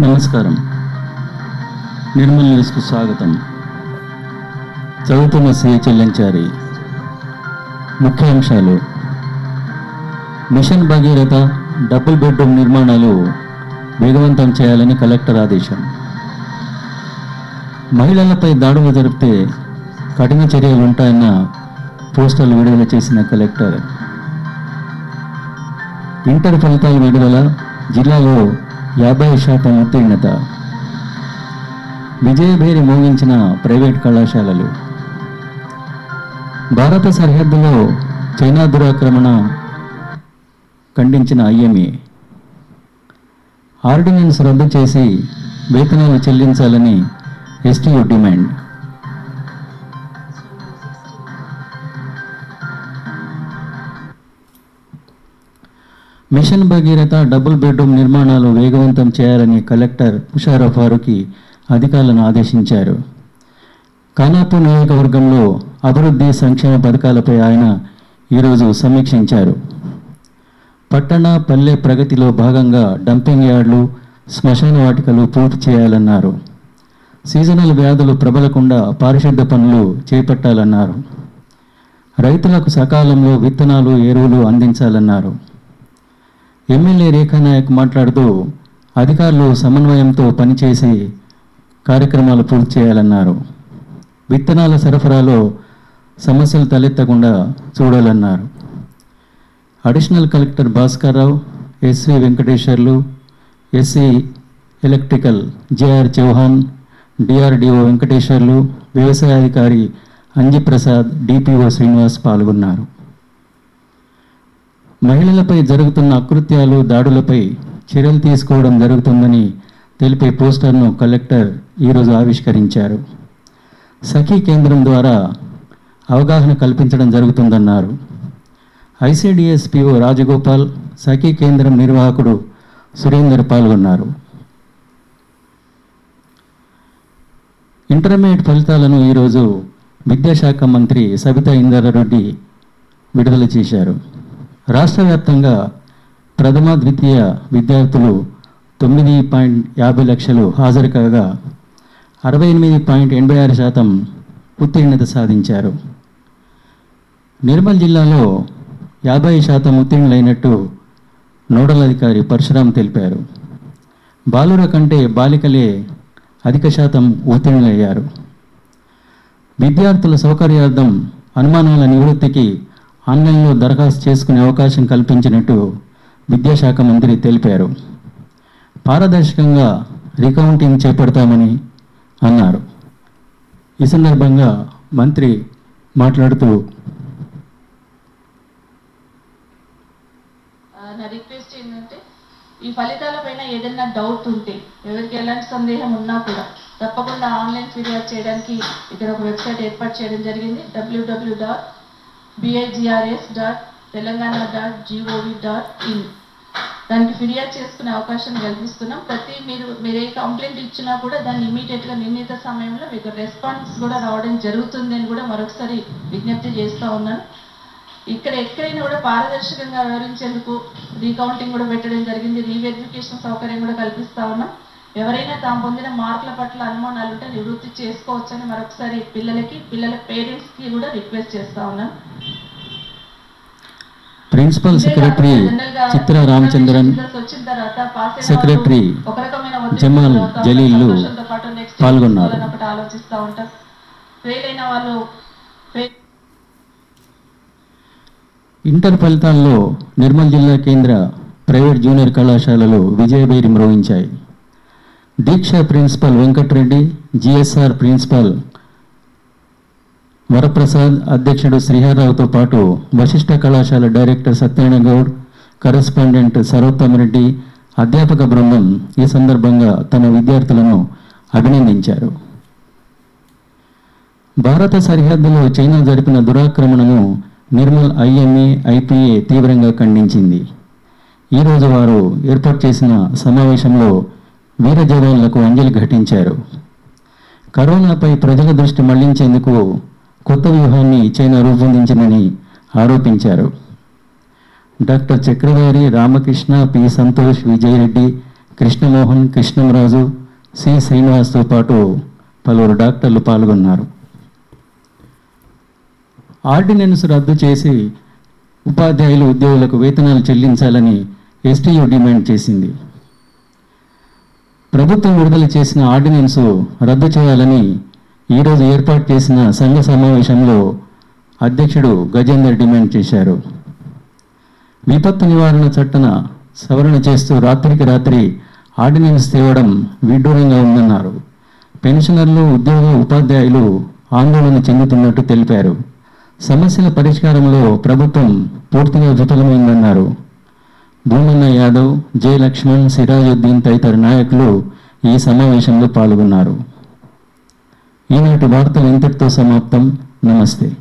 నమస్కారం. నిర్మల్ న్యూస్కు స్వాగతం. చదువుతున్న శ్రీ ముఖ్య ముఖ్యాంశాలు. మిషన్ భగీరథ డబుల్ బెడ్రూమ్ నిర్మాణాలు వేగవంతం చేయాలని కలెక్టర్ ఆదేశం. మహిళలపై దాడులు జరిపితే కఠిన చర్యలు ఉంటాయన్న పోస్టర్లు విడుదల చేసిన కలెక్టర్. ఇంటర్ ఫలితాల విడుదల జిల్లాలో యాభై శాతం ఉత్తీర్ణత. విజయభేరి మోగించిన ప్రైవేట్ కళాశాలలు. భారత సరిహద్దులో చైనా దురాక్రమణ ఖండించిన ఐఎంఏ. ఆర్డినెన్స్ రద్దు చేసి వేతనాలు చెల్లించాలని STU demand. Mission Bhagiratha double bedroom నిర్మాణాలు వేగవంతం చేయాలని కలెక్టర్ ఉషారా ఫారూకి అధికారులను ఆదేశించారు. ఖానాపూర్ నియోజకవర్గంలో అభివృద్ధి సంక్షేమ పథకాలపై ఆయన ఈరోజు సమీక్షించారు. పట్టణ పల్లె ప్రగతిలో భాగంగా డంపింగ్ యార్డులు శ్మశాన వాటికలు పూర్తి చేయాలన్నారు. సీజనల్ వ్యాధులు ప్రబలకుండా పారిశుద్ధ పనులు చేపట్టాలన్నారు. రైతులకు సకాలంలో విత్తనాలు ఎరువులు అందించాలన్నారు. ఎమ్మెల్యే రేఖా నాయక్ మాట్లాడుతూ అధికారులు సమన్వయంతో పనిచేసి కార్యక్రమాలు పూర్తి చేయాలన్నారు. విత్తనాల సరఫరాలో సమస్యలు తలెత్తకుండా చూడాలన్నారు. Additional collector Bhaskar Rao SV Venkateswarlu SC electrical JR Chauhan DRDO Venkateswarlu వ్యవసాయాధికారి Anjiprasad DPO Srinivas పాల్గొన్నారు. మహిళలపై జరుగుతున్న అకృత్యాలు దాడులపై చర్యలు తీసుకోవడం జరుగుతుందని తెలిపే పోస్టర్ను కలెక్టర్ ఈరోజు ఆవిష్కరించారు. సఖీ కేంద్రం ద్వారా అవగాహన కల్పించడం జరుగుతుందన్నారు. ఐసిడిఎస్ పిఓ రాజగోపాల్ సఖీ కేంద్రం నిర్వాహకుడు సురేందర్ పాల్గొన్నారు. ఇంటర్మీడియట్ ఫలితాలను ఈరోజు విద్యాశాఖ మంత్రి సబితా ఇంద్రారెడ్డి విడుదల చేశారు. రాష్ట్ర వ్యాప్తంగా ప్రథమ ద్వితీయ విద్యార్థులు తొమ్మిది పాయింట్ యాభై లక్షలు హాజరు కాగా అరవై ఎనిమిది పాయింట్ ఎనభై ఆరు శాతం ఉత్తీర్ణత సాధించారు. నిర్మల్ జిల్లాలో యాభై శాతం ఉత్తీర్ణులైనట్టు నోడల్ అధికారి పరశురాం తెలిపారు. బాలుర కంటే బాలికలే అధిక శాతం ఉత్తీర్ణులయ్యారు. విద్యార్థుల సౌకర్యార్థం అనుమానాల నివృత్తికి ఆన్లైన్లో దరఖాస్తు చేసుకునే అవకాశం కల్పించినట్టు విద్యాశాఖ మంత్రి తెలిపారు. పారదర్శకంగా రికౌంటింగ్ చేపడతామని అన్నారు. ఈ సందర్భంగా మంత్రి మాట్లాడుతూ నా రిక్వెస్ట్ ఏంటంటే ఈ ఫలితాల పైన ఏదైనా డౌట్ ఉంటే ఎవరికి ఎలాంటి సందేహం ఉన్నా కూడా తప్పకుండా ఆన్లైన్ ఫిర్యాదు చేయడానికి ఇక్కడ ఒక వెబ్సైట్ ఏర్పాటు చేయడం జరిగింది WW dot BIGRS dot Telangana dot GOV dot in దానికి ఫిర్యాదు చేసుకునే అవకాశం కల్పిస్తున్నాం. ప్రతి మీరు మీరు ఏ కంప్లైంట్ ఇచ్చినా కూడా దాన్ని ఇమీడియట్గా నిర్ణీత సమయంలో మీకు రెస్పాన్స్ కూడా రావడం జరుగుతుంది అని కూడా మరొకసారి విజ్ఞప్తి చేస్తూ ఉన్నాను. ఇక్కడ ఎక్కడైనా కూడా పారదర్శకంగా వ్యవహరించేందుకు రీకౌంటింగ్ కూడా పెట్టడం జరిగింది. రీవెరిఫికేషన్ సౌకర్యం కూడా కల్పిస్తా ఉన్నాం. ఎవరైనా తాము పొందిన మార్కుల పట్ల అనుమానాలు ఉంటే నివృత్తి చేసుకోవచ్చని మరొకసారి పిల్లలకి పిల్లల పేరెంట్స్కి కూడా రిక్వెస్ట్ చేస్తా ఉన్నాను principal secretary Chitra Ramachandran secretary Jamal గురవుతా ఉంటారు. జలీలు సంతోషంతో పాటు next ఏం పాల్గొన్నారు. ఆలోచిస్తూ ఉంటారు ఫెయిల్ అయిన వాళ్ళు ఇంటర్ ఫలితాల్లో నిర్మల్ జిల్లా కేంద్ర ప్రైవేట్ జూనియర్ కళాశాలలు విజయభేరి మ్రోగించాయి దీక్ష principal Venkatareddy GSR principal Varaprasad అధ్యక్షుడు శ్రీహర్రావుతో పాటు వశిష్ఠ కళాశాల డైరెక్టర్ సత్యనారాయణ గౌడ్ కరెస్పాండెంట్ సరోత్తమరెడ్డి అధ్యాపక బృందం ఈ సందర్భంగా తన విద్యార్థులను అభినందించారు. భారత సరిహద్దులో చైనా జరిపిన దురాక్రమణను నిర్మల్ ఐఎంఏ ఐపీఏ తీవ్రంగా ఖండించింది. ఈరోజు వారు ఏర్పాటు చేసిన సమావేశంలో వీర జవాన్లకు అంజలి ఘటించారు. కరోనాపై ప్రజల దృష్టి మళ్ళించేందుకు కొత్త వ్యూహాన్ని చైనా రూపొందించిందని ఆరోపించారు. Doctor Chakradhari Ramakrishna P. Santosh Vijayareddy Krishnamohan Krishnamraju C. శ్రీనివాస్తో పాటు పలువురు డాక్టర్లు పాల్గొన్నారు. ఆర్డినెన్స్ రద్దు చేసి ఉపాధ్యాయులు ఉద్యోగులకు వేతనాలు చెల్లించాలని ఎస్టీయూ డిమాండ్ చేసింది. ప్రభుత్వం విడుదల చేసిన ఆర్డినెన్స్ రద్దు చేయాలని ఈరోజు ఏర్పాటు చేసిన సంఘ సమావేశంలో అధ్యక్షుడు గజేందర్ డిమాండ్ చేశారు. విపత్తు నివారణ చట్టన సవరణ చేస్తూ రాత్రికి రాత్రి ఆర్డినెన్స్ తేవడం విడ్డూరంగా ఉందన్నారు. పెన్షనర్లు ఉద్యోగ ఉపాధ్యాయులు ఆందోళన చెందుతున్నట్టు తెలిపారు. సమస్యల పరిష్కారంలో ప్రభుత్వం పూర్తిగా విఫలమైందన్నారు. భూమన్న యాదవ్ జే లక్ష్మణ్ సిరాజుద్దీన్ తదితర నాయకులు ఈ సమావేశంలో పాల్గొన్నారు. ఈనాటి వార్తలు ఇంతటితో సమాప్తం. నమస్తే.